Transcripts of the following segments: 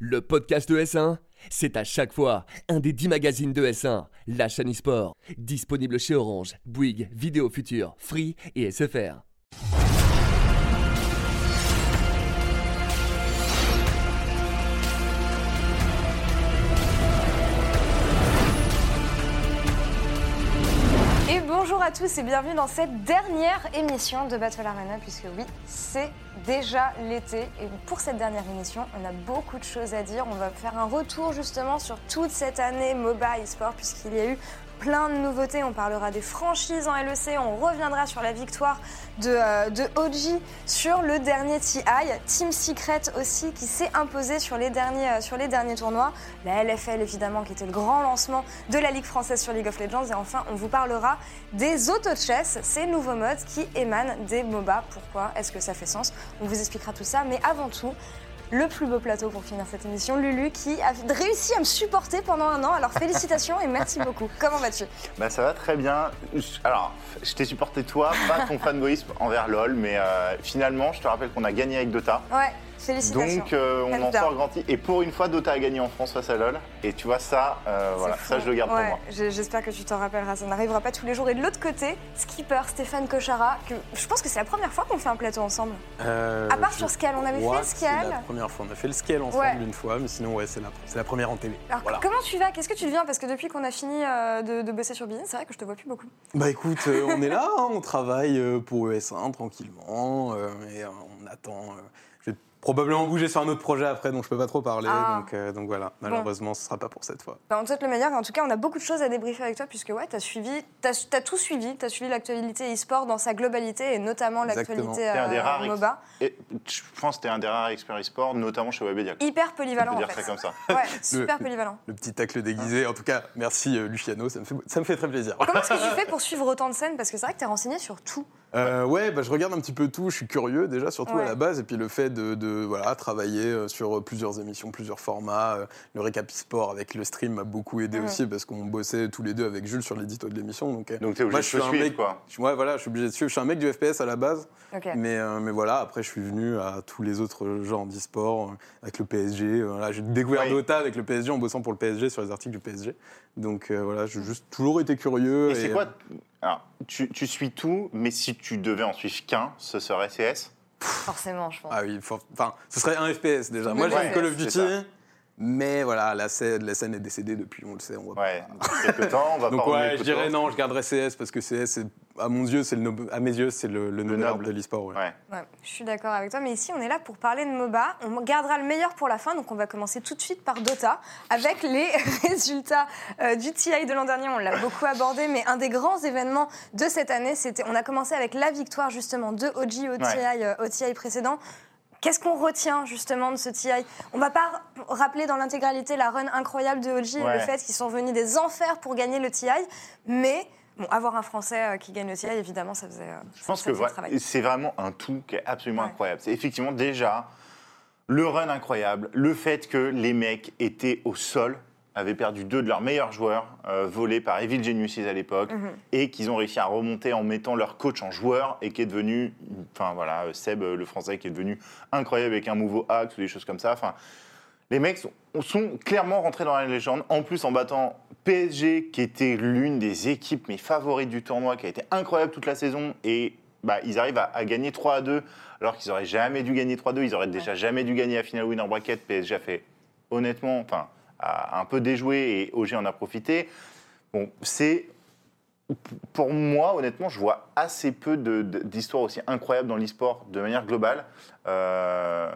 Le podcast de S1, c'est à chaque fois un des 10 magazines de S1, la chaîne e-sport, disponible chez Orange, Bouygues, Vidéo Future, Free et SFR. À tous et bienvenue dans cette dernière émission de Battle Arena puisque oui, c'est déjà l'été et pour cette dernière émission, on a beaucoup de choses à dire. On va faire un retour justement sur toute cette année MOBA e-sport puisqu'il y a eu plein de nouveautés. On parlera des franchises en LEC, on reviendra sur la victoire de, euh, OG sur le dernier TI, Team Secret aussi qui s'est imposé sur les, derniers, euh, tournois, la LFL évidemment qui était le grand lancement de la Ligue française sur League of Legends. Et enfin on vous parlera des auto-chess, ces nouveaux modes qui émanent des MOBA. Pourquoi? Est-ce que ça fait sens? On vous expliquera tout ça, mais avant tout, le plus beau plateau pour finir cette émission, Lulu, qui a réussi à me supporter pendant un an. Alors félicitations et merci beaucoup. Comment vas-tu? Bah ça va très bien. Alors, je t'ai supporté toi, pas ton fanboyisme envers LoL, mais euh, finalement, je te rappelle qu'on a gagné avec Dota. Ouais, félicitations. Donc euh, on en sort grandi. Et pour une fois, Dota a gagné en France face à LoL. Et tu vois ça, euh, voilà, fou. ça je le garde Ouais, pour moi. J'espère que tu t'en rappelleras. Ça n'arrivera pas tous les jours. Et de l'autre côté, Skipper, Stéphane Cochara, que je pense que c'est la première fois qu'on fait un plateau ensemble. Euh, À part je sur Scale, on avait fait que Scale. C'est la première fois. On a fait le scale ensemble Ouais. une fois, mais sinon, ouais, c'est la, c'est la première en télé. Alors Voilà. comment tu vas? Qu'est-ce que tu deviens? Parce que depuis qu'on a fini euh, de, de bosser sur Business, c'est vrai que je te vois plus beaucoup. Bah écoute, euh, on est là, hein, on travaille pour ES1 tranquillement, euh, et euh, on attend. Probablement bouger sur un autre projet après, donc je peux pas trop parler. Ah. Donc, euh, donc voilà, malheureusement, ce sera pas pour cette fois. Bah, on te souhaite le meilleur. En tout cas, on a beaucoup de choses à débriefer avec toi, puisque ouais, tu as suivi, t'as, t'as tout suivi. Tu as suivi l'actualité e-sport dans sa globalité, et notamment l'actualité euh, MOBA. Et je pense que t'es un des rares experts e-sport, notamment chez Webedia. Hyper On polyvalent, en dire fait. ça comme ça. Ouais, super Le- polyvalent. Le petit tacle déguisé. En tout cas, merci euh, Luciano, ça me, fait, ça me fait très plaisir. Comment est-ce que tu fais pour suivre autant de scènes? Parce que c'est vrai que tu es renseigné sur tout. Euh, ouais, bah, je regarde un petit peu tout. Je suis curieux déjà, surtout Ouais. à la base. Et puis le fait de, de, voilà, travailler euh, sur plusieurs émissions, plusieurs formats. euh, le récap sport avec le stream m'a beaucoup aidé Mhm. aussi parce qu'on bossait tous les deux avec Jules sur l'édito de l'émission. Donc, euh, Donc t'es obligé moi, de je te suis un suivre, mec- quoi. je- ouais, voilà, je suis obligé de suivre. Je suis un mec du FPS à la base. Mais, euh, mais voilà, après, je suis venu à tous les autres genres d'e-sport, euh, avec le PSG. euh, voilà, j'ai découvert Oui. Dota avec le PSG en bossant pour le PSG sur les articles du PSG. Donc euh, voilà, j'ai juste toujours été curieux. Et c'est quoi Alors, tu, tu suis tout, mais si tu devais en suivre qu'un, ce serait CS Forcément, je pense. Ah oui, faut- enfin, ce serait un FPS déjà. Moi, Ouais, j'aime Call of c'est Duty, ça. Mais voilà, la scène, la scène est décédée depuis, on le sait. On va Ouais, pas- dans quelques temps, on va Donc pas ouais, je dirais non, je garderais CS parce que CS, à mon le noble- à mes yeux, c'est le, le noble. de l'e-sport. ouais. Ouais. Ouais, je suis d'accord avec toi, mais ici on est là pour parler de MOBA. On gardera le meilleur pour la fin, donc on va commencer tout de suite par Dota, avec les résultats euh, du TI de l'an dernier. On l'a beaucoup abordé, mais un des grands événements de cette année, c'était. On a commencé avec la victoire justement de OG au TI, euh, au TI précédent. Qu'est-ce qu'on retient justement de ce TI On va pas rappeler dans l'intégralité la run incroyable de OG et le fait qu'ils sont venus des enfers pour gagner le TI, mais bon, avoir un Français euh, qui gagne le TI, évidemment, ça faisait. euh, Je pense ça que faisait c'est vraiment un tout qui est absolument Ouais. incroyable. C'est effectivement déjà le run incroyable, le fait que les mecs étaient au sol, avaient perdu deux de leurs meilleurs joueurs, euh, volés par Evil Geniuses à l'époque, Mhm. et qu'ils ont réussi à remonter en mettant leur coach en joueur, et qui est devenu, enfin voilà, euh, Seb, euh, le français, qui est devenu incroyable avec un nouveau axe ou des choses comme ça. Enfin, les mecs sont, sont clairement rentrés dans la légende, en plus en battant PSG, qui était l'une des équipes mes favorites du tournoi, qui a été incroyable toute la saison, et bah, ils arrivent à, à gagner 3 à 2, alors qu'ils auraient jamais dû gagner 3 à 2, ils auraient déjà jamais dû gagner la finale winner bracket. PSG a fait honnêtement, enfin, a un peu déjoué et OG en a profité. Bon, c'est pour moi, honnêtement, je vois assez peu d'histoires aussi incroyables dans l'e-sport de manière globale. Euh,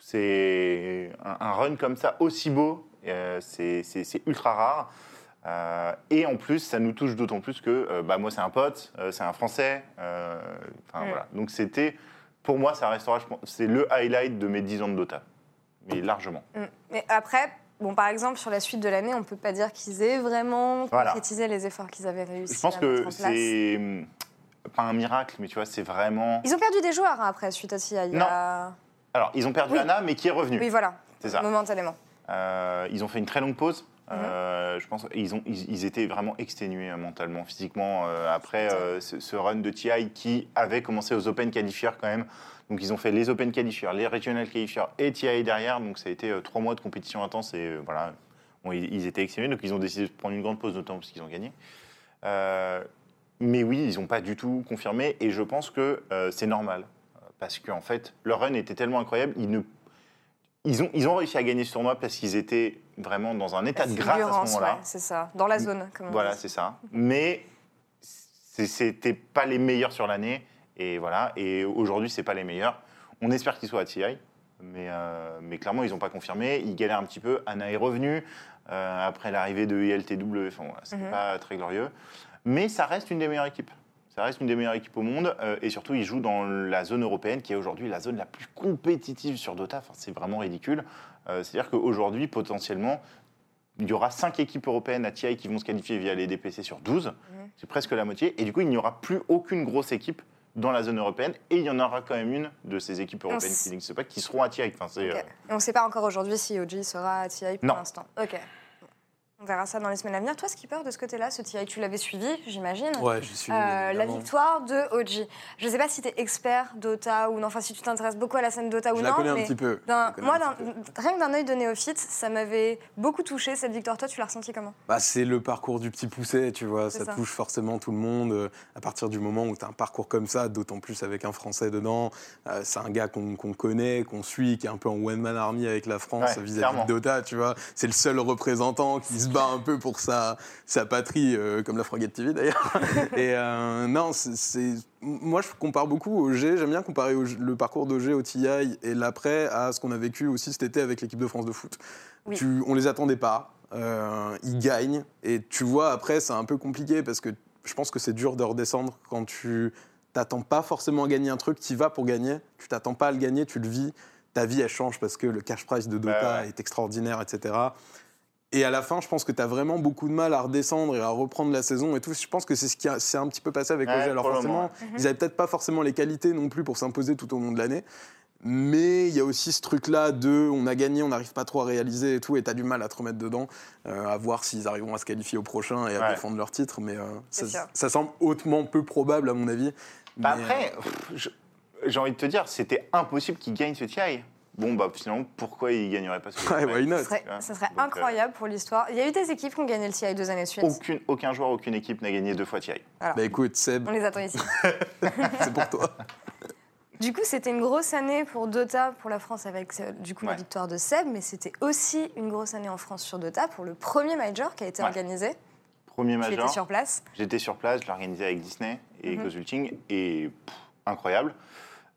c'est un, un run comme ça, aussi beau, euh, c'est ultra rare. Euh, et en plus, ça nous touche d'autant plus que bah, moi, c'est un pote, c'est un Français. enfin, voilà. Donc, c'était, pour moi, ça restera, c'est le highlight de mes 10 ans de Dota. Mais largement. Mm. Mais après, bon, par exemple, sur la suite de l'année, on peut pas dire qu'ils aient vraiment Voilà. concrétisé les efforts qu'ils avaient réussi Je pense à que c'est hum, pas un miracle, mais tu vois, c'est vraiment. Ils ont perdu des joueurs hein, après, suite à TI. Il y a- Alors, ils ont perdu Oui. Anna, mais qui est revenu. Oui, voilà, C'est ça. momentanément. Euh, ils ont fait une très longue pause. Euh, je pense ils, ont, ils, ils étaient vraiment exténués hein, mentalement, physiquement, euh, après euh, ce, ce run de TI qui avait commencé aux Open Qualifiers quand même. Donc ils ont fait les Open Qualifiers, les Regional Qualifiers et TI derrière. Donc ça a été trois mois de compétition intense et voilà, Bon, ils, ils étaient exténués. Donc ils ont décidé de prendre une grande pause, notamment parce qu'ils ont gagné. Mais oui, ils n'ont pas du tout confirmé et je pense que c'est normal. Parce qu'en fait, leur run était tellement incroyable, ils, ne, ils, ont, ils ont réussi à gagner ce tournoi parce qu'ils étaient vraiment dans un état de grâce à ce moment-là. ouais, c'est ça. Dans la zone, comme on Voilà, c'est ça. Mais c'était pas les meilleurs sur l'année. Et voilà. Et aujourd'hui, c'est pas les meilleurs. On espère qu'ils soient à TI. Mais, euh, mais clairement, ils n'ont pas confirmé. Ils galèrent un petit peu. Anna est revenue euh, après l'arrivée de ILTW. Enfin, voilà, c'était Mhm. pas très glorieux. Mais ça reste une des meilleures équipes. Ça reste une des meilleures équipes au monde. euh, et surtout, ils jouent dans la zone européenne, qui est aujourd'hui la zone la plus compétitive sur Dota. Enfin, c'est vraiment ridicule. Euh, C'est-à-dire qu'aujourd'hui, potentiellement, il y aura 5 équipes européennes à TI qui vont se qualifier via les DPC sur 12. C'est presque la moitié. Et du coup, il n'y aura plus aucune grosse équipe dans la zone européenne. Et il y en aura quand même une de ces équipes européennes qui n'existent pas qui seront à TI. Enfin, c'est, Ok. euh, on ne sait pas encore aujourd'hui si OG sera à TI pour l'instant. Ok. On verra ça dans les semaines à venir. Toi, Skipper, de ce côté-là, ce TI, tu l'avais suivi, j'imagine Ouais, je suis. Euh, la victoire de OG. Je ne sais pas si tu es expert Dota ou non, enfin si tu t'intéresses beaucoup à la scène Dota ou Je non. la connais un petit peu. d'un- Je la connais moi, un d'un- petit peu. rien que d'un œil de néophyte, ça m'avait beaucoup touché cette victoire. Toi, tu l'as ressenti comment? Bah, c'est le parcours du petit pousset, tu vois, ça, ça. touche forcément tout le monde. euh, À partir du moment où tu as un parcours comme ça, d'autant plus avec un Français dedans, euh, c'est un gars qu'on connaît, qu'on suit, qui est un peu en one-man army avec la France Ouais, vis-à-vis de Dota, tu vois. C'est le seul représentant qui se bat un peu pour sa, sa patrie, euh, comme la Frogate TV d'ailleurs. Et euh, non, c'est- c'est. Moi, je compare beaucoup au G. J'aime bien comparer au- le parcours d'OG au TI et l'après à ce qu'on a vécu aussi cet été avec l'équipe de France de foot. Oui. Tu, on les attendait pas. euh, ils gagnent. Et tu vois, après, c'est un peu compliqué parce que je pense que c'est dur de redescendre quand tu t'attends pas forcément à gagner un truc. Tu vas pour gagner. Tu t'attends pas à le gagner, tu le vis. Ta vie, elle change parce que le cash price de Dota Bah ouais. est extraordinaire, etc. Et à la fin, je pense que tu as vraiment beaucoup de mal à redescendre et à reprendre la saison et tout. Je pense que c'est ce qui a- s'est un petit peu passé avec Ouais, OG. Alors forcément, ils n'avaient peut-être pas forcément les qualités non plus pour s'imposer tout au long de l'année. Mais il y a aussi ce truc-là de on a gagné, on n'arrive pas trop à réaliser et tout, et tu as du mal à te remettre dedans, euh, à voir s'ils arriveront à se qualifier au prochain et à Ouais. défendre leur titre. Mais euh, ça, semble hautement peu probable à mon avis. Bah Mais, après, euh, j'ai envie de te dire, c'était impossible qu'ils gagnent ce TI. Bon, bah finalement, pourquoi ils gagneraient pas ce Ouais, why not Ce serait, Donc, euh, incroyable pour l'histoire. Il y a eu des équipes qui ont gagné le TI deux années de suite. aucune, aucun joueur, aucune équipe n'a gagné deux fois TI. bah écoute, Seb, On les attend ici. c'est pour toi. Du coup, c'était une grosse année pour Dota, pour la France, avec euh, du coup la victoire de Seb, mais c'était aussi une grosse année en France sur Dota pour le premier Major qui a été Ouais. organisé. Premier major. étais sur place. J'étais sur place, je l'ai organisé avec Disney et Mhm. Consulting, et pff, incroyable.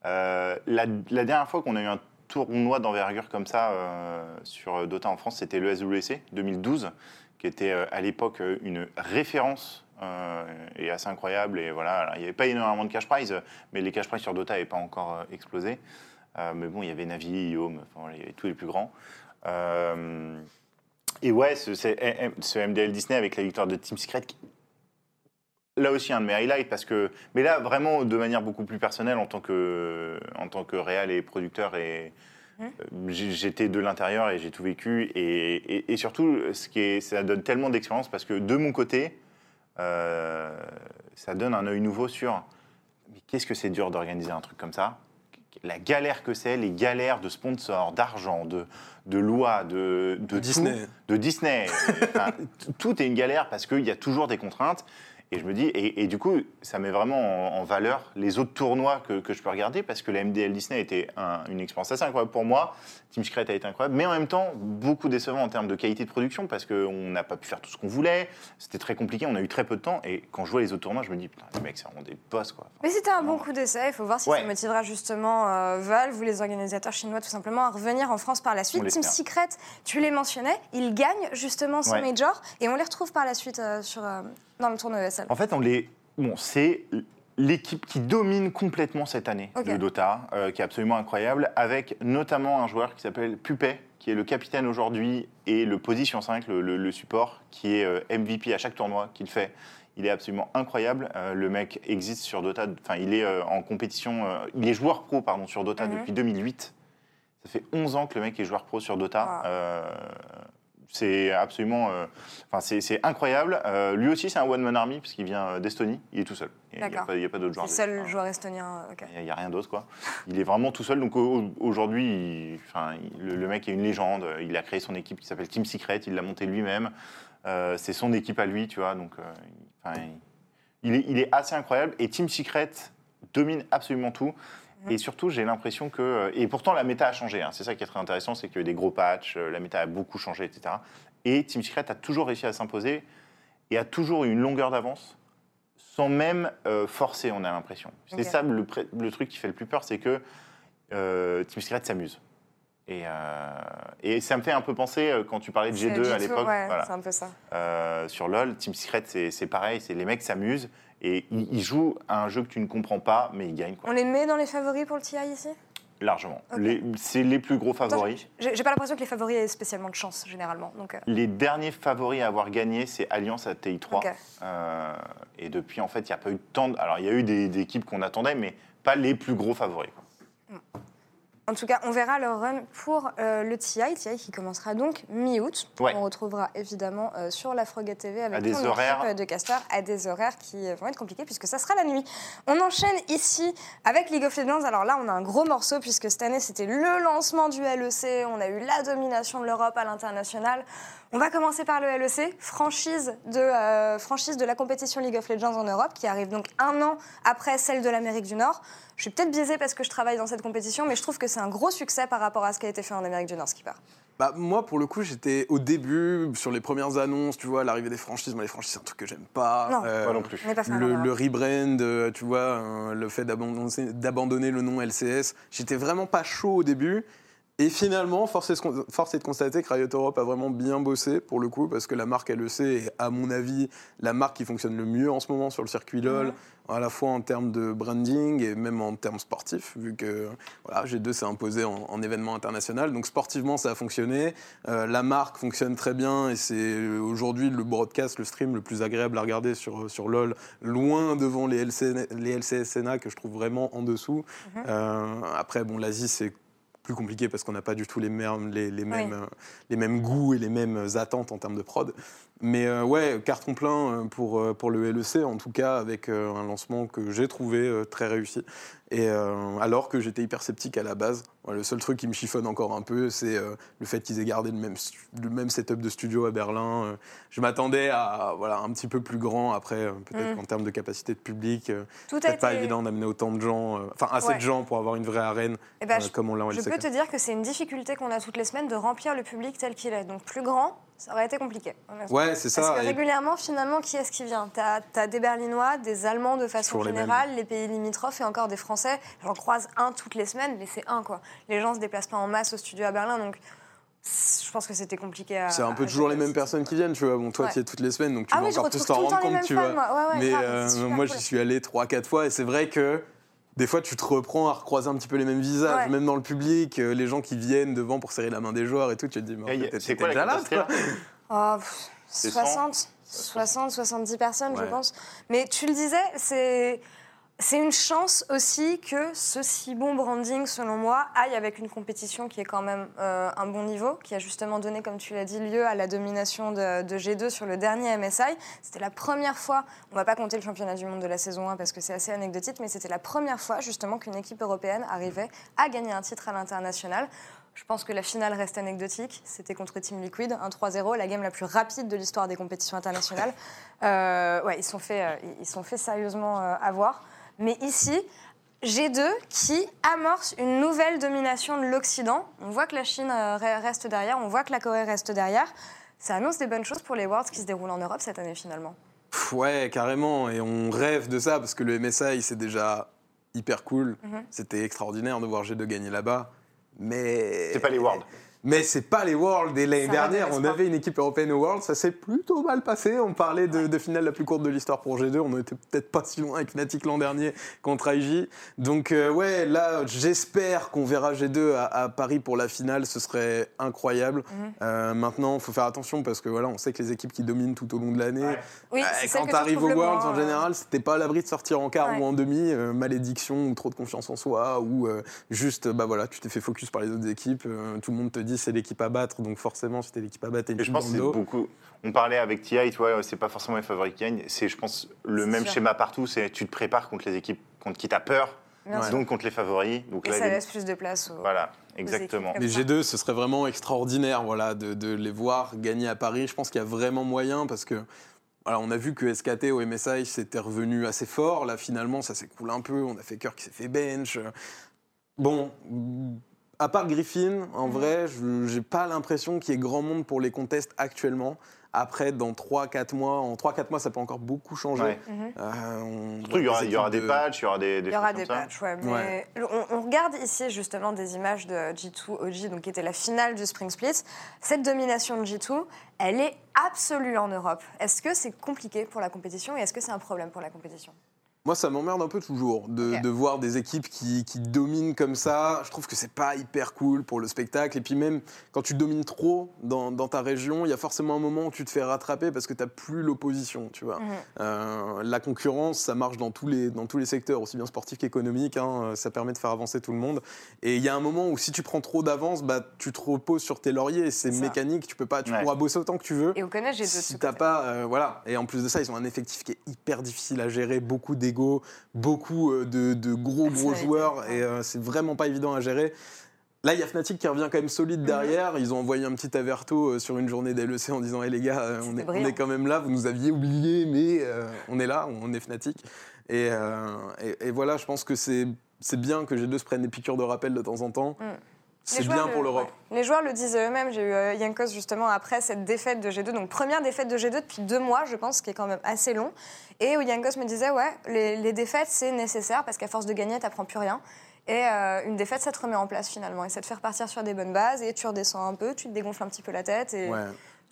Euh, la, la dernière fois qu'on a eu un tournoi d'envergure comme ça euh, sur Dota en France, c'était le SWC 2012, qui était euh, à l'époque euh, une référence euh, et assez incroyable. Et voilà, alors, il n'y avait pas énormément de cash prize, mais les cash prize sur Dota n'avaient pas encore euh, explosé. Euh, mais bon, il y avait Navi, il y tous les plus grands. Euh, et ouais, ce, c'est- ce MDL Disney avec la victoire de Team Secret, qui- là aussi un de mes highlights parce que, mais là vraiment de manière beaucoup plus personnelle en tant que en tant que réal et producteur et Mhm. euh, j'étais de l'intérieur et j'ai tout vécu et, et- et surtout ce qui est, ça donne tellement d'expérience parce que de mon côté euh, ça donne un œil nouveau sur mais qu'est-ce que c'est dur d'organiser un truc comme ça? La galère que c'est, les galères de sponsors, d'argent, de, de lois, de, de, De tout Disney. de Disney. Enfin, tout est une galère parce qu'il y a toujours des contraintes. Et je me dis, et, et du coup, ça met vraiment en, en valeur les autres tournois que, que je peux regarder parce que la MDL Disney était un- une expérience assez incroyable pour moi. Team Secret a été incroyable, mais en même temps, beaucoup décevant en termes de qualité de production parce qu'on n'a pas pu faire tout ce qu'on voulait. C'était très compliqué, on a eu très peu de temps. Et quand je vois les autres tournois, je me dis, putain, les mecs, c'est vraiment des boss, quoi. Mais c'était un bon coup d'essai. Il faut voir si Ouais. ça motivera justement euh, Valve ou les organisateurs chinois tout simplement à revenir en France par la suite. Team. Secret, tu les mentionnais, ils gagnent justement ce Ouais. Major et on les retrouve par la suite euh, sur, euh, dans le tournoi ESL. En fait, on les. Bon, c'est l'équipe qui domine complètement cette année de Dota, euh, qui est absolument incroyable, avec notamment un joueur qui s'appelle Pupet, qui est le capitaine aujourd'hui et le position 5, le, le- le support, qui est euh, MVP à chaque tournoi qu'il fait. Il est absolument incroyable. Euh, le mec existe sur Dota, enfin, il est en compétition, il est joueur pro, pardon, sur Dota Mhm. depuis 2008. Ça fait 11 ans que le mec est joueur pro sur Dota. Wow. C'est absolument. euh, Enfin, c'est incroyable. Euh, lui aussi, c'est un one-man army, puisqu'il vient euh, d'Estonie. Il est tout seul. Il n'y a, pas- il y a pas d'autres C'est joueurs. le seul Enfin, joueur estonien. Il n'y a, rien d'autre, quoi. Il est vraiment tout seul. Donc au- aujourd'hui, enfin, le, le mec est une légende. Il a créé son équipe qui s'appelle Team Secret. Il l'a montée lui-même. Euh, c'est son équipe à lui, tu vois. Donc, euh, est, il est assez incroyable. Et Team Secret domine absolument tout. Et surtout, j'ai l'impression que. Et pourtant, la méta a changé. hein. C'est ça qui est très intéressant c'est qu'il y a eu des gros patchs. euh, La méta a beaucoup changé, etc. Et Team Secret a toujours réussi à s'imposer et a toujours eu une longueur d'avance sans même euh, forcer, on a l'impression. C'est ça le, truc qui fait le plus peur, c'est que euh, Team Secret s'amuse. Et, euh, et ça me fait un peu penser, quand tu parlais de C'est G2 à G2, l'époque, ouais, voilà. c'est un peu ça. Sur LoL, Team Secret, c'est c'est pareil, c'est les mecs s'amusent et ils, ils jouent à un jeu que tu ne comprends pas, mais ils gagnent quoi, On les met dans les favoris pour le TI ici? Largement. C'est les plus gros favoris. J'ai pas l'impression que les favoris aient spécialement de chance, généralement. Donc, euh, Les derniers favoris à avoir gagné, c'est Alliance à TI3. Ok. Euh, et depuis, en fait, il n'y a pas eu tant de... Alors, il y a eu des, des équipes qu'on attendait, mais pas les plus gros favoris. quoi. En tout cas, on verra leur run pour euh, le TI, TI qui commencera donc mi-août. Ouais. On retrouvera évidemment euh, sur la Frogate TV avec des horaires. équipe de casteurs à des horaires qui euh, vont être compliqués puisque ça sera la nuit. On enchaîne ici avec League of Legends. Alors là, on a un gros morceau puisque cette année, c'était le lancement du LEC. On a eu la domination de l'Europe à l'international. On va commencer par le LEC, franchise de, euh, franchise de la compétition League of Legends en Europe, qui arrive donc un an après celle de l'Amérique du Nord. Je suis peut-être biaisée parce que je travaille dans cette compétition, mais je trouve que c'est un gros succès par rapport à ce qui a été fait en Amérique du Nord, Skipper. Bah, moi, pour le coup, j'étais au début, sur les premières annonces, tu vois, l'arrivée des franchises. Moi, les franchises, c'est un truc que j'aime pas. Non. Euh, Moi non plus. Pas le, le rebrand, euh, tu vois, euh, le fait d'abandonner d'abandonner le nom LCS, j'étais vraiment pas chaud au début. Et finalement, force est, de con- force est de constater que Riot Europe a vraiment bien bossé pour le coup, parce que la marque LEC est, à mon avis, la marque qui fonctionne le mieux en ce moment sur le circuit LoL, à la fois en termes de branding et même en termes sportifs, vu que voilà, G2 s'est imposé en, en événement international. Donc sportivement, ça a fonctionné. Euh, la marque fonctionne très bien et c'est aujourd'hui le broadcast, le stream le plus agréable à regarder sur, sur LoL, loin devant les, LC, les LCSNA que je trouve vraiment en dessous. Mhm. Euh, après, bon, l'Asie, c'est plus compliqué parce qu'on n'a pas du tout les mêmes, les, les mêmes, Oui. euh, les mêmes goûts et les mêmes attentes en termes de prod. Mais euh, ouais, carton plein euh, pour, euh, pour le LEC, en tout cas avec euh, un lancement que j'ai trouvé très réussi. Et euh, alors que j'étais hyper sceptique à la base, Ouais, le seul truc qui me chiffonne encore un peu, c'est euh, le fait qu'ils aient gardé le même, le même setup de studio à Berlin. Euh, je m'attendais à voilà, un petit peu plus grand après, peut-être Mm. qu'en termes de capacité de public, Tout a peut-être pas évident d'amener autant de gens, enfin assez Ouais. de gens pour avoir une vraie arène Eh ben, je- comme on l'a en Je LCK. peux te dire que c'est une difficulté qu'on a toutes les semaines de remplir le public tel qu'il est. Donc plus grand, ça aurait été compliqué. Ouais, c'est Parce ça. que et- régulièrement, finalement, qui est-ce qui vient? T'as as des Berlinois, des Allemands de façon générale, les pays limitrophes et encore des Français. J'en croise un toutes les semaines, mais c'est un quoi. Les gens se déplacent pas en masse au studio à Berlin, donc je pense que c'était compliqué à. C'est un peu à toujours les mêmes personnes qui viennent, tu vois. Bon, toi, Ouais. tu y es toutes les semaines, donc tu Ah vas oui, encore plus t'en rendre compte, tu vois. moi. Ouais, ouais, Mais euh, moi, j'y suis allé 3-4 fois, et c'est vrai que des fois, tu te reprends à recroiser un petit peu les mêmes visages, Ouais. même dans le public, euh, les gens qui viennent devant pour serrer la main des joueurs et tout, tu te dis, mais en fait, C'est t'étais quoi la déjà là, Oh, pff, C'est 60, 60, 70 personnes, je pense. Mais tu le disais, c'est. C'est une chance aussi que ce si bon branding, selon moi, aille avec une compétition qui est quand même euh, un bon niveau, qui a justement donné, comme tu l'as dit, lieu à la domination de, de G2 sur le dernier MSI. C'était la première fois, on va pas compter le championnat du monde de la saison 1 parce que c'est assez anecdotique, mais c'était la première fois justement qu'une équipe européenne arrivait à gagner un titre à l'international. Je pense que la finale reste anecdotique. C'était contre Team Liquid, un 3-0, la game la plus rapide de l'histoire des compétitions internationales. Euh, ouais, ils sont fait, euh, sont fait sérieusement avoir. Mais ici, G2 qui amorce une nouvelle domination de l'Occident. On voit que la Chine euh, re- reste derrière, on voit que la Corée reste derrière. Ça annonce des bonnes choses pour les Worlds qui se déroulent en Europe cette année finalement. Ouais, carrément. Et on rêve de ça parce que le MSI, c'est déjà hyper cool. Mhm. C'était extraordinaire de voir G2 gagner là-bas. Mais. C'est pas les Worlds. Mais c'est pas les Worlds. Et l'année dernière, on avait une équipe européenne aux Worlds. Ça s'est plutôt mal passé. On parlait de, de finale la plus courte de l'histoire pour G2. On était peut-être pas si loin avec Fnatic l'an dernier contre IG. Donc, euh, ouais, là, j'espère qu'on verra G2 à, à Paris pour la finale. Ce serait incroyable. Mhm. Euh, maintenant, il faut faire attention parce que voilà, on sait que les équipes qui dominent tout au long de l'année, Oui, euh, quand tu arrives le Worlds, en général, c'était pas à l'abri de sortir en quart Ouais. ou en demi, malédiction ou trop de confiance en soi, ou juste, bah voilà, tu t'es fait focus par les autres équipes, tout le monde te dit dit c'est l'équipe à battre, donc forcément c'était l'équipe à battre et je pense que c'est beaucoup. On parlait avec TI, tu vois, c'est pas forcément les favoris qui gagnent. C'est, je pense, le même sûr. schéma partout. C'est tu te prépares contre les équipes contre qui t'as peur, Bien Ouais. sûr. donc contre les favoris. Donc Et là, ça les- laisse plus de place aux. Voilà, exactement. ça. G2, ce serait vraiment extraordinaire voilà, de, de les voir gagner à Paris. Je pense qu'il y a vraiment moyen parce que voilà, on a vu que SKT au MSI c'était revenu assez fort. Là, finalement, ça s'écoule un peu. On a fait cœur qui s'est fait bench. Bon, à part Griffin, en Mhm. vrai, je n'ai pas l'impression qu'il y ait grand monde pour les contests actuellement. Après, dans 3-4 mois, en 3-4 mois, ça peut encore beaucoup changer. Ouais. Mhm. Euh, Surtout, il y aura, il y aura équipes des de- patchs, il y aura des, des Il y aura des patchs, ouais. Mais Ouais. on, on regarde ici justement des images de G2 OG, donc qui était la finale du Spring Split. Cette domination de G2, elle est absolue en Europe. Est-ce que c'est compliqué pour la compétition et est-ce que c'est un problème pour la compétition? Moi, ça m'emmerde un peu toujours de, voir des équipes qui, qui dominent comme ça. Je trouve que c'est pas hyper cool pour le spectacle. Et puis même, quand tu domines trop dans, dans ta région, il y a forcément un moment où tu te fais rattraper parce que tu n'as plus l'opposition, tu vois. Mhm. Euh, la concurrence, ça marche dans tous les, dans tous les secteurs, aussi bien sportifs qu'économiques. hein. ça permet de faire avancer tout le monde. Et il y a un moment où si tu prends trop d'avance, bah, tu te reposes sur tes lauriers. C'est mécanique, tu peux pas, tu Ouais. pourras bosser autant que tu veux Et au connaît G2 de ce si t'as pas, euh, voilà. Et en plus de ça, ils ont un effectif qui est hyper difficile à gérer, beaucoup d'ego, beaucoup euh, de, de gros gros Personnalité, joueurs, et euh, c'est vraiment pas évident à gérer. Là, il y a Fnatic qui revient quand même Mhm. solide derrière. Ils ont envoyé un petit averto euh, sur une journée d'LEC en disant Hé les gars, on est, on brillant. est quand même là, vous nous aviez oublié, mais euh, on est là, on est Fnatic. Et, euh, et, et voilà, je pense que c'est c'est bien que G2 se prennent des piqûres de rappel de temps en temps. Mm. C'est Les joueurs bien le- pour l'Europe. ouais. Les joueurs le disaient eux-mêmes. J'ai eu euh, Yankos justement après cette défaite de G2, donc première défaite de G2 depuis deux mois, je pense, ce qui est quand même assez long. Et où Yankos me disait, ouais, les, les défaites c'est nécessaire parce qu'à force de gagner, t'apprends plus rien. Et euh, une défaite, ça te remet en place finalement et ça te fait repartir sur des bonnes bases et tu redescends un peu, tu te dégonfles un petit peu la tête et Ouais.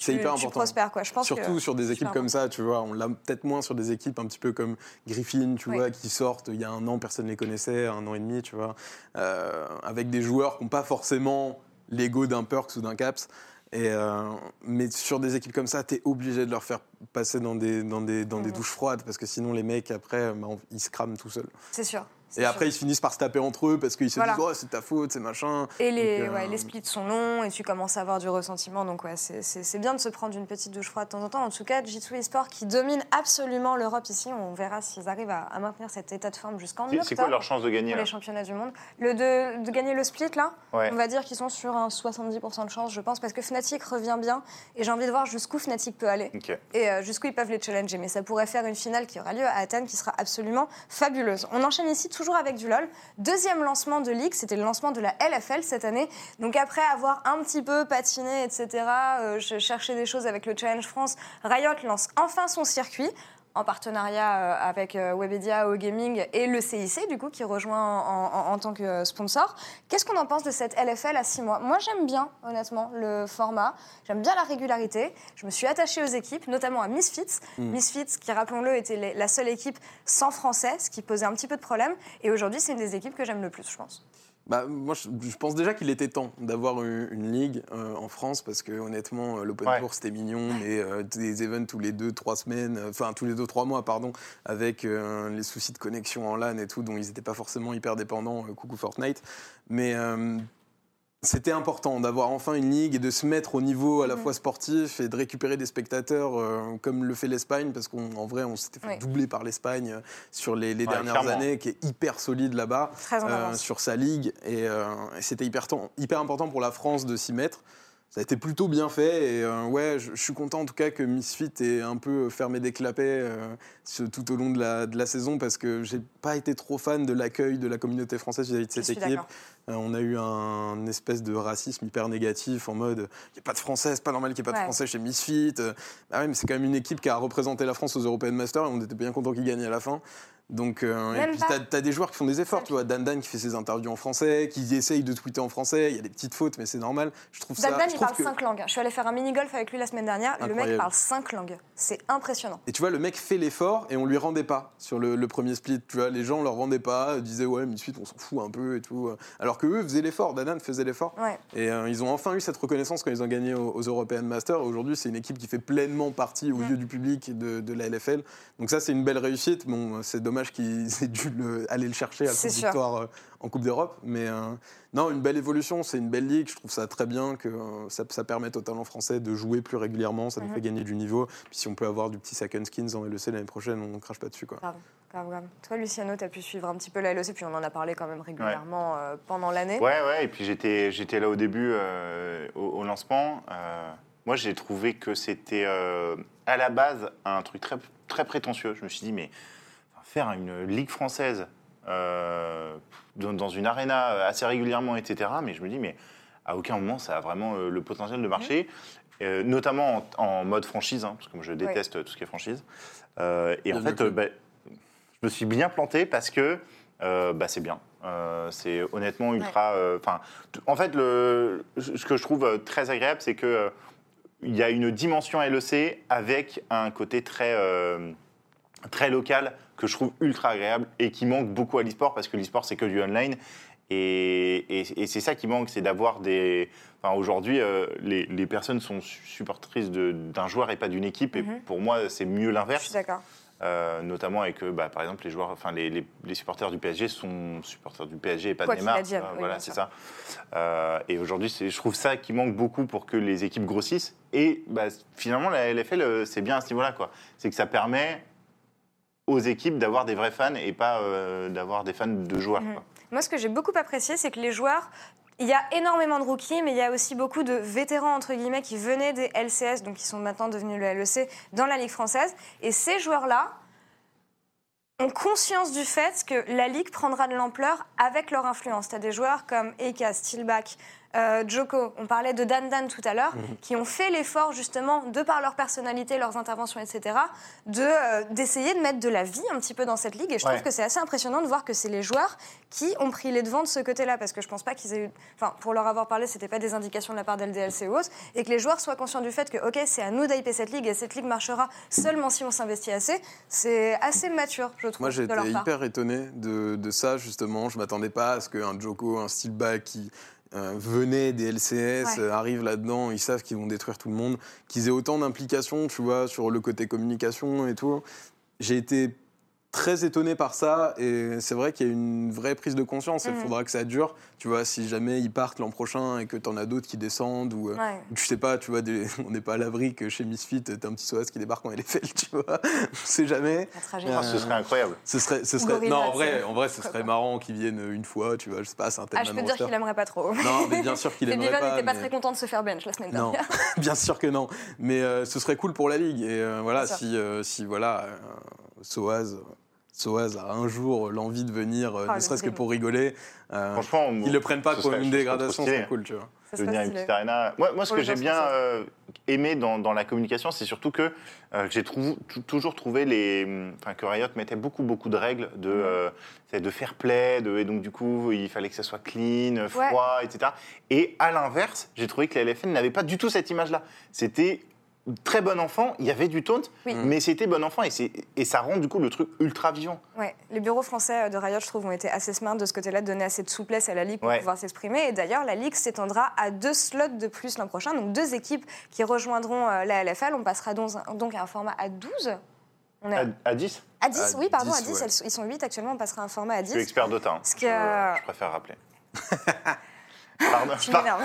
C'est hyper tu important. prospères quoi. Je pense Surtout que sur des équipes comme ça, tu vois. On l'a peut-être moins sur des équipes un petit peu comme Griffin, tu Oui. vois, qui sortent il y a un an, personne ne les connaissait, un an et demi, tu vois. Euh, avec des joueurs qui n'ont pas forcément l'ego d'un Perks ou d'un Caps. Et euh, mais sur des équipes comme ça, tu es obligé de leur faire passer dans des, dans des, dans des Mhm. douches froides parce que sinon les mecs, après, bah, ils se crament tout seuls. C'est sûr. Et sûr. après, ils se finissent par se taper entre eux parce qu'ils se Voilà. disent Oh, c'est ta faute, c'est machin. Et les, Donc, euh, ouais, les splits sont longs et tu commences à avoir du ressentiment. Donc, ouais, c'est- c'est c'est bien de se prendre une petite douche froide de temps en temps. En tout cas, G2 Esport qui domine absolument l'Europe ici. On verra s'ils arrivent à, à maintenir cet état de forme jusqu'en octobre C'est quoi leur chance de gagner pour les championnats du monde. Le de, de gagner le split, là, Ouais. on va dire qu'ils sont sur un 70% de chance, je pense, parce que Fnatic revient bien. Et j'ai envie de voir jusqu'où Fnatic peut aller et euh, jusqu'où ils peuvent les challenger. Mais ça pourrait faire une finale qui aura lieu à Athènes qui sera absolument fabuleuse. On enchaîne ici toujours avec du LoL. Deuxième lancement de Ligue, c'était le lancement de la LFL cette année. Donc après avoir un petit peu patiné, etc., euh, je cherchais des choses avec le Challenge France, Riot lance enfin son circuit en partenariat euh, avec euh, Webedia, O Gaming et le CIC, du coup, qui rejoint en, en- en tant que euh, sponsor. Qu'est-ce qu'on en pense de cette LFL à six mois? Moi, j'aime bien, honnêtement, le format. J'aime bien la régularité. Je me suis attachée aux équipes, notamment à Misfits. Misfits, qui, rappelons-le, était la seule équipe sans français, ce qui posait un petit peu de problème. Et aujourd'hui, c'est une des équipes que j'aime le plus, je pense. Bah, moi, je, je pense déjà qu'il était temps d'avoir une, une ligue euh, en France parce que honnêtement, euh, l'Open Ouais. Tour c'était mignon, mais euh, des events tous les deux, trois semaines, enfin tous les deux, trois mois, pardon, avec euh, les soucis de connexion en LAN et tout, dont ils n'étaient pas forcément hyper dépendants. coucou Fortnite, mais euh, c'était important d'avoir enfin une ligue et de se mettre au niveau à la Mhm. fois sportif et de récupérer des spectateurs euh, comme le fait l'Espagne, parce qu'en vrai, on s'était fait Oui. doubler par l'Espagne euh, sur les, les Ouais, dernières clairement. années, qui est hyper solide là-bas euh, sur sa ligue et, euh, et c'était hyper important pour la France de s'y mettre. Ça a été plutôt bien fait et euh, ouais, je, je suis content en tout cas que Misfit ait un peu fermé des clapets euh, tout au long de la, de la saison parce que j'ai pas été trop fan de l'accueil de la communauté française vis-à-vis de cette équipe. Euh, on a eu un espèce de racisme hyper négatif en mode il n'y a pas de français, c'est pas normal qu'il n'y ait pas Ouais. de français chez Misfit. Euh, ouais, mais c'est quand même une équipe qui a représenté la France aux European Masters et on était bien content qu'ils gagnent à la fin. Donc, euh, et puis t'as as des joueurs qui font des efforts, tu vois. Dan Dan qui fait ses interviews en français, qui essayent de tweeter en français. Il y a des petites fautes, mais c'est normal. Je trouve ça. Dan Dan, il parle que- cinq langues. Je suis allée faire un mini-golf avec lui la semaine dernière. et Le mec Incroyable. parle cinq langues. C'est impressionnant. Et tu vois, le mec fait l'effort et on lui rendait pas sur le, le premier split. Tu vois, les gens leur rendaient pas, euh, disaient ouais, mais suite on s'en fout un peu et tout. Alors que eux faisaient l'effort. Dan Dan faisait l'effort. Ouais. Et euh, ils ont enfin eu cette reconnaissance quand ils ont gagné aux, aux European Masters. Aujourd'hui, c'est une équipe qui fait pleinement partie aux Mm. yeux du public de, de la LFL. Donc ça, c'est une belle réussite. Bon, c'est dommage dommage qu'ils aient dû le- aller le chercher à cette victoire euh, en Coupe d'Europe. Mais euh, non, une belle évolution, c'est une belle ligue. Je trouve ça très bien que euh, ça, ça permette aux talents français de jouer plus régulièrement. Ça nous Mhm. fait gagner du niveau. Puis si on peut avoir du petit second skins en LEC l'année prochaine, on crache pas dessus. Quoi. Grave, grave, grave. Toi, Luciano, tu as pu suivre un petit peu la LEC, puis on en a parlé quand même régulièrement euh, pendant l'année. Ouais, ouais, et puis j'étais, j'étais là au début, euh, au, au lancement. Euh, moi, j'ai trouvé que c'était euh, à la base un truc très, très prétentieux. Je me suis dit, mais faire une ligue française euh, dans, une arena assez régulièrement, etc. Mais je me dis, mais à aucun moment ça a vraiment euh, le potentiel de marcher, Euh, notamment en, en mode franchise, hein, parce que moi je déteste tout ce qui est franchise. Euh, et en fait, euh, bah, je me suis bien planté parce que euh, bah, c'est bien. Euh, c'est honnêtement ultra. euh, Enfin, t- en fait, le, ce que je trouve très agréable, c'est que euh, il y a une dimension LEC avec un côté très euh, très local que je trouve ultra agréable et qui manque beaucoup à l'e-sport parce que l'e-sport c'est que du online et, et- et c'est ça qui manque, c'est d'avoir des. Enfin, aujourd'hui, euh, les, les personnes sont su- supportrices d'un joueur et pas d'une équipe. Et Mhm. pour moi, c'est mieux Je suis l'inverse. d'accord. Euh, notamment avec, euh, bah, par exemple, les joueurs, enfin, les, les- les supporters du PSG sont supporters du PSG et pas Quoi de Neymar. advienne, Euh, oui, voilà, c'est ça. Et aujourd'hui, je trouve ça qui manque beaucoup pour que les équipes grossissent. Et bah, finalement, la LFL, c'est bien à ce niveau-là, quoi. C'est que ça permet aux équipes d'avoir des vrais fans et pas euh, d'avoir des fans de joueurs. Mhm. quoi. Moi, ce que j'ai beaucoup apprécié, c'est que les joueurs. Il y a énormément de rookies, mais il y a aussi beaucoup de vétérans, entre guillemets, qui venaient des LCS, donc qui sont maintenant devenus le LEC, dans la Ligue française. Et ces joueurs-là ont conscience du fait que la Ligue prendra de l'ampleur avec leur influence. Tu as des joueurs comme Eka, Steelback, euh, Joko, on parlait de Dan Dan tout à l'heure, qui ont fait l'effort, justement, de par leur personnalité, leurs interventions, etc., de, euh, d'essayer de mettre de la vie un petit peu dans cette ligue. Et je Ouais. trouve que c'est assez impressionnant de voir que c'est les joueurs qui ont pris les devants de ce côté-là, parce que je pense pas qu'ils aient eu, enfin, pour leur avoir parlé, c'était pas des indications de la part d'LDLC ou et que les joueurs soient conscients du fait que, ok, c'est à nous d'hyper cette ligue, et cette ligue marchera seulement si on s'investit assez. C'est assez mature, je trouve, Moi, part. hyper étonné de, de ça, justement. Je m'attendais pas à ce qu'un Joko, un Steelback qui euh, des LCS Ouais. euh, arrive là-dedans. Ils savent qu'ils vont détruire tout le monde. Qu'ils aient autant d'implications, tu vois, sur le côté communication et tout. J'ai été très étonné par ça et c'est vrai qu'il y a une vraie prise de conscience. Il Mhm. faudra que ça dure. Tu vois, si jamais ils partent l'an prochain et que tu en as d'autres qui descendent ou. euh, Ouais. je sais pas, tu vois, des- on n'est pas à l'abri que chez Misfit, t'as un petit Soaz qui débarque en LFL, tu vois. On sait jamais. La tragédie. Ah, ce serait incroyable. Ce serait, ce serait, Gorilla, non, en vrai, en vrai, ce serait marrant qu'ils viennent une fois, tu vois, je sais pas, c'est un thème Ah, je peux te dire qu'il aimerait pas trop. Non, mais bien sûr qu'il aimerait pas. n'étaient pas mais- très contents de se faire bench la semaine Non, dernière. bien sûr que non. Mais euh, ce serait cool pour la ligue. Et euh, voilà, si, euh, si voilà, euh, Soaz, Soaz a un jour l'envie de venir, euh, Ah, ne serait-ce que pour rigoler, euh, Franchement, qu'ils le prennent pas comme serait- une dégradation, c'est cool, tu vois. Ça de serait venir à une petite arena. Moi, moi ce que j'ai bien euh, aimé dans, dans la communication, c'est surtout que euh, j'ai trou- toujours trouvé les, enfin, que Riot mettait beaucoup, beaucoup de règles de, Mhm. euh, de fair play, de, et donc du coup, il fallait que ça soit clean, froid, etc. Et à l'inverse, j'ai trouvé que la LFL n'avait pas du tout cette image-là. C'était très bon enfant, il y avait du taunt, Oui. mais c'était bon enfant et, ça rend du coup le truc ultra vivant. Ouais, les bureaux français euh, de Riot, je trouve, ont été assez smart de ce côté-là, de donner assez de souplesse à la Ligue pour Ouais. pouvoir s'exprimer. Et d'ailleurs, la Ligue s'étendra à deux slots de plus l'an prochain, donc deux équipes qui rejoindront euh, la LFL. On passera donc, donc à un format à 12. On est À, à, à 10, à 10, À oui, pardon, à 10, 10. ouais. elles- ils sont 8 actuellement, on passera à un format à je 10. suis expert hein. Je, que- je préfère rappeler. Pardon. Tu m'énerves.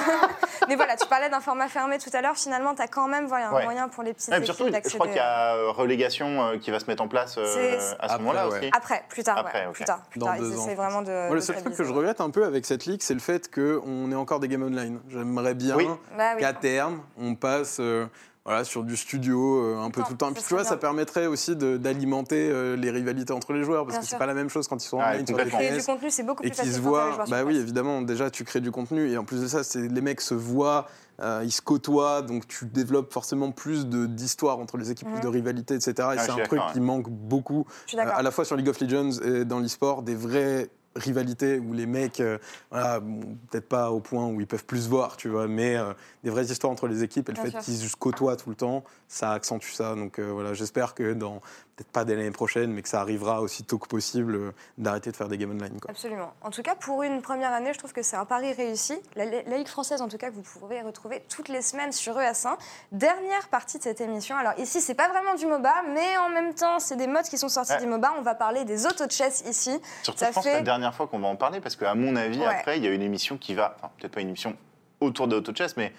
Mais voilà, tu parlais d'un format fermé tout à l'heure. Finalement, tu as quand même voilà, un Ouais. moyen pour les petites Ouais, équipes surtout, je crois qu'il y a euh, relégation euh, qui va se mettre en place euh, C'est- à ce Après, moment-là ouais. aussi. Après, plus tard. Après, ouais, ok. plus tard. Plus Dans tard. deux Ils ans, essaient je vraiment de. Moi, le seul truc que je regrette un peu avec cette ligue, c'est le fait qu'on ait encore des games online. J'aimerais bien Oui. Bah oui. qu'à terme, on passe euh, voilà, sur du studio euh, un peu Non, tout le temps. Puis tu vois, ça permettrait aussi d'alimenter euh, les rivalités entre les joueurs, parce Bien que c'est pas la même chose quand ils sont Ah, online sur du contenu, c'est beaucoup et plus facile qu'ils se voient. Bah oui, évidemment, déjà tu crées du contenu et en plus de ça, c'est les mecs se voient. euh, ils se côtoient, donc tu développes forcément plus de- d'histoire entre les équipes, plus Mhm. de rivalité, etc. Et Ah, c'est un truc qui manque beaucoup Je suis euh, d'accord. à la fois sur League of Legends et dans l'e-sport, des vraies rivalités où les mecs, euh, voilà, bon, peut-être pas au point où ils peuvent plus se voir, tu vois, mais euh, des vraies histoires entre les équipes et le Bien fait qu'ils se côtoient tout le temps, ça accentue ça. Donc euh, voilà, j'espère que dans peut-être pas dès l'année prochaine, mais que ça arrivera aussi tôt que possible euh, d'arrêter de faire des games online. Quoi. Absolument. En tout cas, pour une première année, je trouve que c'est un pari réussi. La, la Ligue française, en tout cas, que vous pourrez retrouver toutes les semaines sur ES1. Dernière partie de cette émission. Alors ici, c'est pas vraiment du MOBA, mais en même temps, c'est des modes qui sont sortis Ouais. du MOBA. On va parler des auto-chess ici. Surtout, Ça je pense fait- que la dernière fois qu'on va en parler, parce qu'à mon avis, Ouais. après, il y a une émission qui va, enfin, peut-être pas une émission autour de AutoChess, mais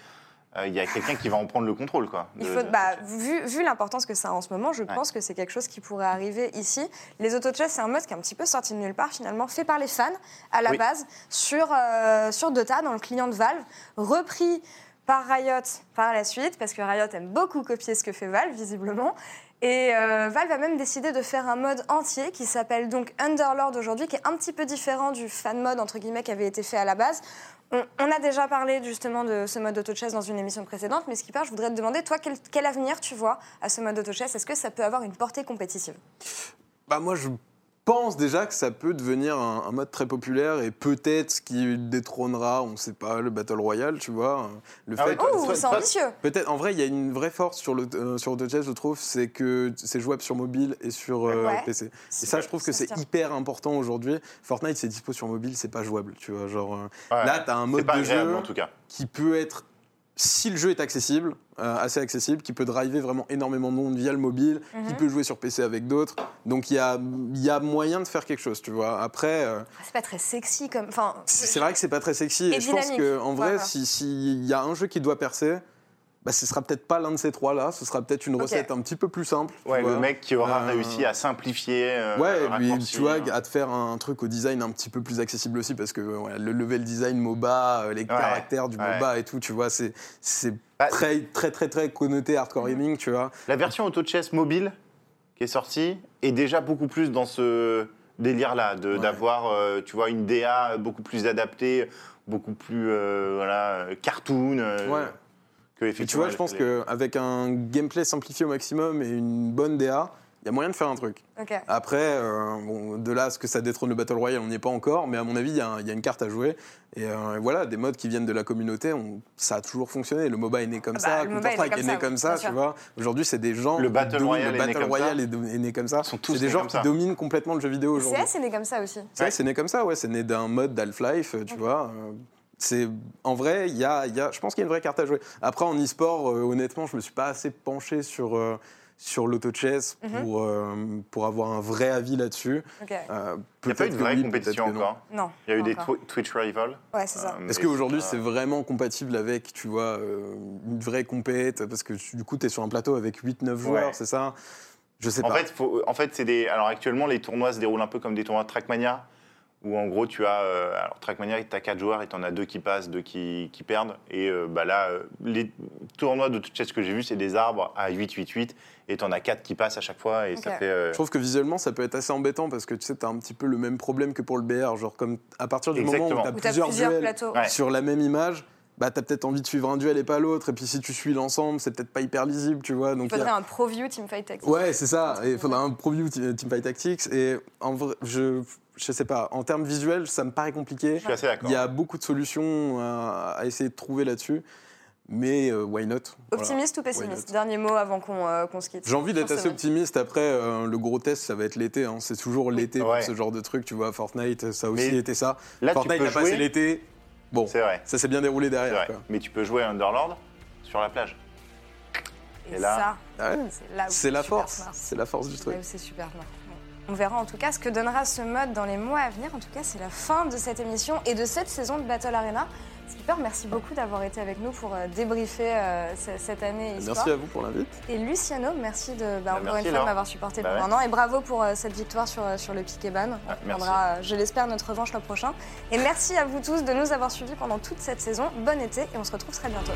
il y a quelqu'un qui va en prendre le contrôle, quoi. Il de- faut, de bah, vu, vu l'importance que ça a en ce moment, je pense que c'est quelque chose qui pourrait arriver ici. Les auto-chess, c'est un mode qui est un petit peu sorti de nulle part, finalement, fait par les fans à la Oui. base sur, euh, sur Dota, dans le client de Valve, repris par Riot par la suite, parce que Riot aime beaucoup copier ce que fait Valve, visiblement. Et euh, Valve a même décidé de faire un mode entier qui s'appelle donc Underlord aujourd'hui, qui est un petit peu différent du fan mode entre guillemets qui avait été fait à la base. On, a déjà parlé justement de ce mode d'auto-chess dans une émission précédente, mais Skipper, je voudrais te demander, toi, quel, quel avenir tu vois à ce mode d'auto-chess Est-ce que ça peut avoir une portée compétitive? Bah moi je pense déjà que ça peut devenir un, un mode très populaire et peut-être ce qui détrônera, on sait pas, le Battle Royale, tu vois. Le Ah fait c'est ambitieux Peut-être, en vrai, il y a une vraie force sur, le, euh, sur AutoChess, je trouve, c'est que c'est jouable sur mobile et sur euh, Ouais. PC. Et ça, je trouve que c'est hyper important aujourd'hui. Fortnite, c'est dispo sur mobile, c'est pas jouable, tu vois. Genre, euh, Ouais. là, t'as un C'est mode pas de agréable, jeu en tout cas. qui peut être, si le jeu est accessible, euh, assez accessible, qui peut driver vraiment énormément de monde via le mobile, qui Mhm. peut jouer sur PC avec d'autres. Donc, il y a, il y a moyen de faire quelque chose, tu vois. Après. euh, Ah, C'est pas très sexy comme. Enfin, c'est vrai que c'est pas très sexy. Et Et, je pense qu'en vrai, Voilà. si- s'il y a un jeu qui doit percer, bah, ce sera peut-être pas l'un de ces trois-là. Ce sera peut-être une recette un petit peu plus simple. Ouais, le mec qui aura Euh, réussi à simplifier. euh, Ouais, raccourcir. tu vois, à te faire un truc au design un petit peu plus accessible aussi, parce que ouais, le level design MOBA, euh, les caractères du ouais. MOBA et tout, tu vois, c'est Bah, très, très, très, très connoté hardcore gaming, tu vois. La version AutoChess mobile qui est sortie est déjà beaucoup plus dans ce délire-là, d'avoir, euh, tu vois, une DA beaucoup plus adaptée, beaucoup plus, euh, voilà, cartoon. euh, Ouais. Que Et tu vois, je pense qu'avec un gameplay simplifié au maximum et une bonne DA, il y a moyen de faire un truc. Après, euh, bon, de là à ce que ça détrône le Battle Royale, on n'y est pas encore, mais à mon avis, il y, a y une carte à jouer. Et euh, voilà, des modes qui viennent de la communauté, on- ça a toujours fonctionné. Le MOBA est né comme Ah bah, ça, le MOBA est né Counter-Strike comme est né ça, comme ça, tu vois. Aujourd'hui, c'est des gens. Le qui Battle dominent- Royale le est né comme Royale ça. est, do- est né comme ça. Ils sont tous des gens qui ça. dominent complètement le jeu vidéo aujourd'hui. CS est né comme ça aussi. C'est vrai, c'est né comme ça, ouais. C'est né d'un mode d'Half-Life, tu vois. euh, C'est en vrai, il y a, il y a- je pense qu'il y a une vraie carte à jouer. Après, en e-sport, euh, honnêtement, je me suis pas assez penché sur euh, sur l'auto-chess Mhm. pour euh, pour avoir un vrai avis là-dessus. Il n'y a pas eu peut-être de vraie oui, compétition peut-être que non. encore? Non. Il y a eu des Twitch Rival. Ouais, c'est ça. euh, Est-ce qu'aujourd'hui c'est vraiment compatible avec, tu vois, euh, une vraie compète? Parce que du coup, tu es sur un plateau avec 8-9 joueurs, Ouais. c'est ça? Je sais En pas. fait, faut- en fait, c'est des. Alors actuellement, les tournois se déroulent un peu comme des tournois de Trackmania, où en gros, tu as. euh, alors Trackmania, tu as 4 joueurs et tu en as deux qui passent, deux qui, qui perdent. Et euh, bah là, euh, les tournois de chess que j'ai vus, c'est des arbres à 8-8-8, et tu en as 4 qui passent à chaque fois, et ça fait. euh, Je trouve que visuellement, ça peut être assez embêtant parce que tu sais, tu as un petit peu le même problème que pour le BR. Genre, comme à partir du moment où tu as t'as plusieurs, plusieurs duels plateaux. Ouais. sur la même image, bah, tu as peut-être envie de suivre un duel et pas l'autre. Et puis si tu suis l'ensemble, c'est peut-être pas hyper lisible, tu vois. Il Donc, il a- faudrait un Pro View Teamfight Tactics. Ouais, c'est ça. Il faudra un ProView Team Teamfight Tactics. Et en vrai, je, je sais pas, en termes visuels, ça me paraît compliqué. Je suis assez d'accord. Il y a beaucoup de solutions à, à essayer de trouver là-dessus. Mais euh, why not? Voilà. Optimiste ou pessimiste? Dernier mot avant qu'on euh, qu'on se quitte. J'ai envie d'être assez optimiste. Après, euh, le gros test, ça va être l'été. hein. C'est toujours l'été Ouais. pour ce genre de truc. Tu vois, Fortnite, ça a aussi Mais été ça. Là, tu Fortnite peux a passé jouer. l'été. Bon, C'est vrai. ça s'est bien déroulé c'est derrière. vrai. quoi. Mais tu peux jouer à Underlord sur la plage. Et, Et là- ça, Ah ouais. c'est là où C'est la force. smart. C'est la force du Là truc. où c'est super smart. On verra en tout cas ce que donnera ce mode dans les mois à venir. En tout cas, c'est la fin de cette émission et de cette saison de Battle Arena. Skipper, merci beaucoup d'avoir été avec nous pour euh, débriefer euh, ce- cette année e-sport. Merci à vous pour l'invite. Et Luciano, merci de bah, Bah, encore une fois de m'avoir supporté Bah pendant ouais. un an et bravo pour euh, cette victoire sur, sur le piquet ban. On Ah, prendra, euh, je l'espère, notre revanche le prochain. Et merci à vous tous de nous avoir suivis pendant toute cette saison. Bon été et on se retrouve très bientôt.